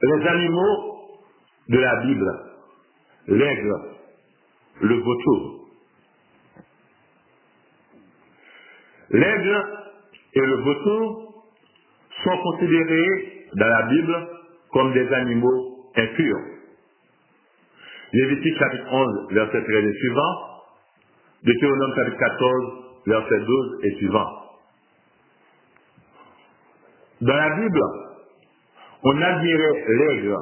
Les animaux de la Bible, l'aigle, le vautour. L'aigle et le vautour sont considérés dans la Bible comme des animaux impurs. Lévitique chapitre 11, verset 13 et suivant, Deutéronome chapitre 14, verset 12 et suivant. Dans la Bible, on admirait l'aigle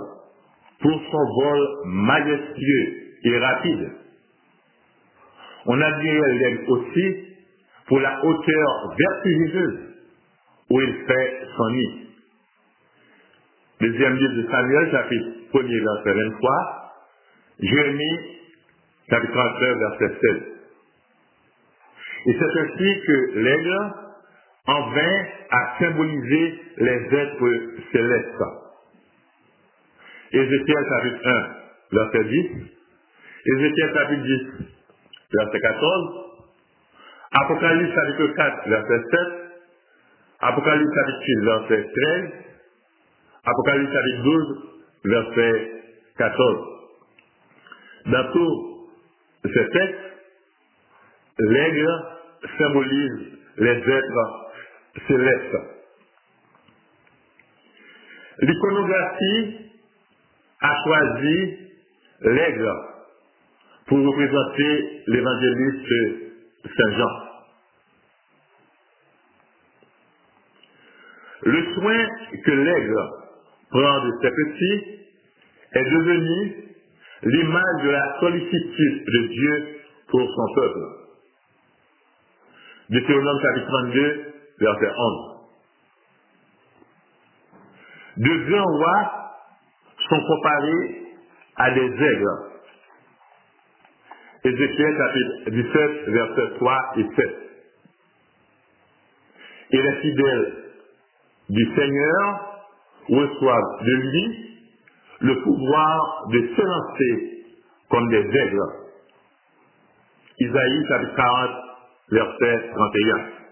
pour son vol majestueux et rapide. On admirait l'aigle aussi pour la hauteur vertigineuse où il fait son nid. Deuxième livre de Samuel, chapitre 1er, verset 23. Jérémie, chapitre 39, verset 16. Et c'est ainsi que l'aigle en vint à symboliser les êtres célestes. Ézéchiel chapitre 1, verset 10. Ézéchiel chapitre 10, verset 14. Apocalypse chapitre 4, verset 7. Apocalypse chapitre 6, verset 13. Apocalypse chapitre 12, verset 14. Dans tous ces textes, l'aigle symbolise les êtres célestes. L'iconographie a choisi l'aigle pour représenter l'évangéliste Saint Jean. Le soin que l'aigle prend de ses petits est devenu l'image de la sollicitude de Dieu pour son peuple. Deutéronome chapitre 32, verset 11. De grands rois sont comparés à des aigles. Ézéchiel chapitre 17, verset 3 et 7. Et les fidèles du Seigneur reçoivent de lui le pouvoir de s'élancer comme des aigles. Isaïe chapitre 40, verset 31.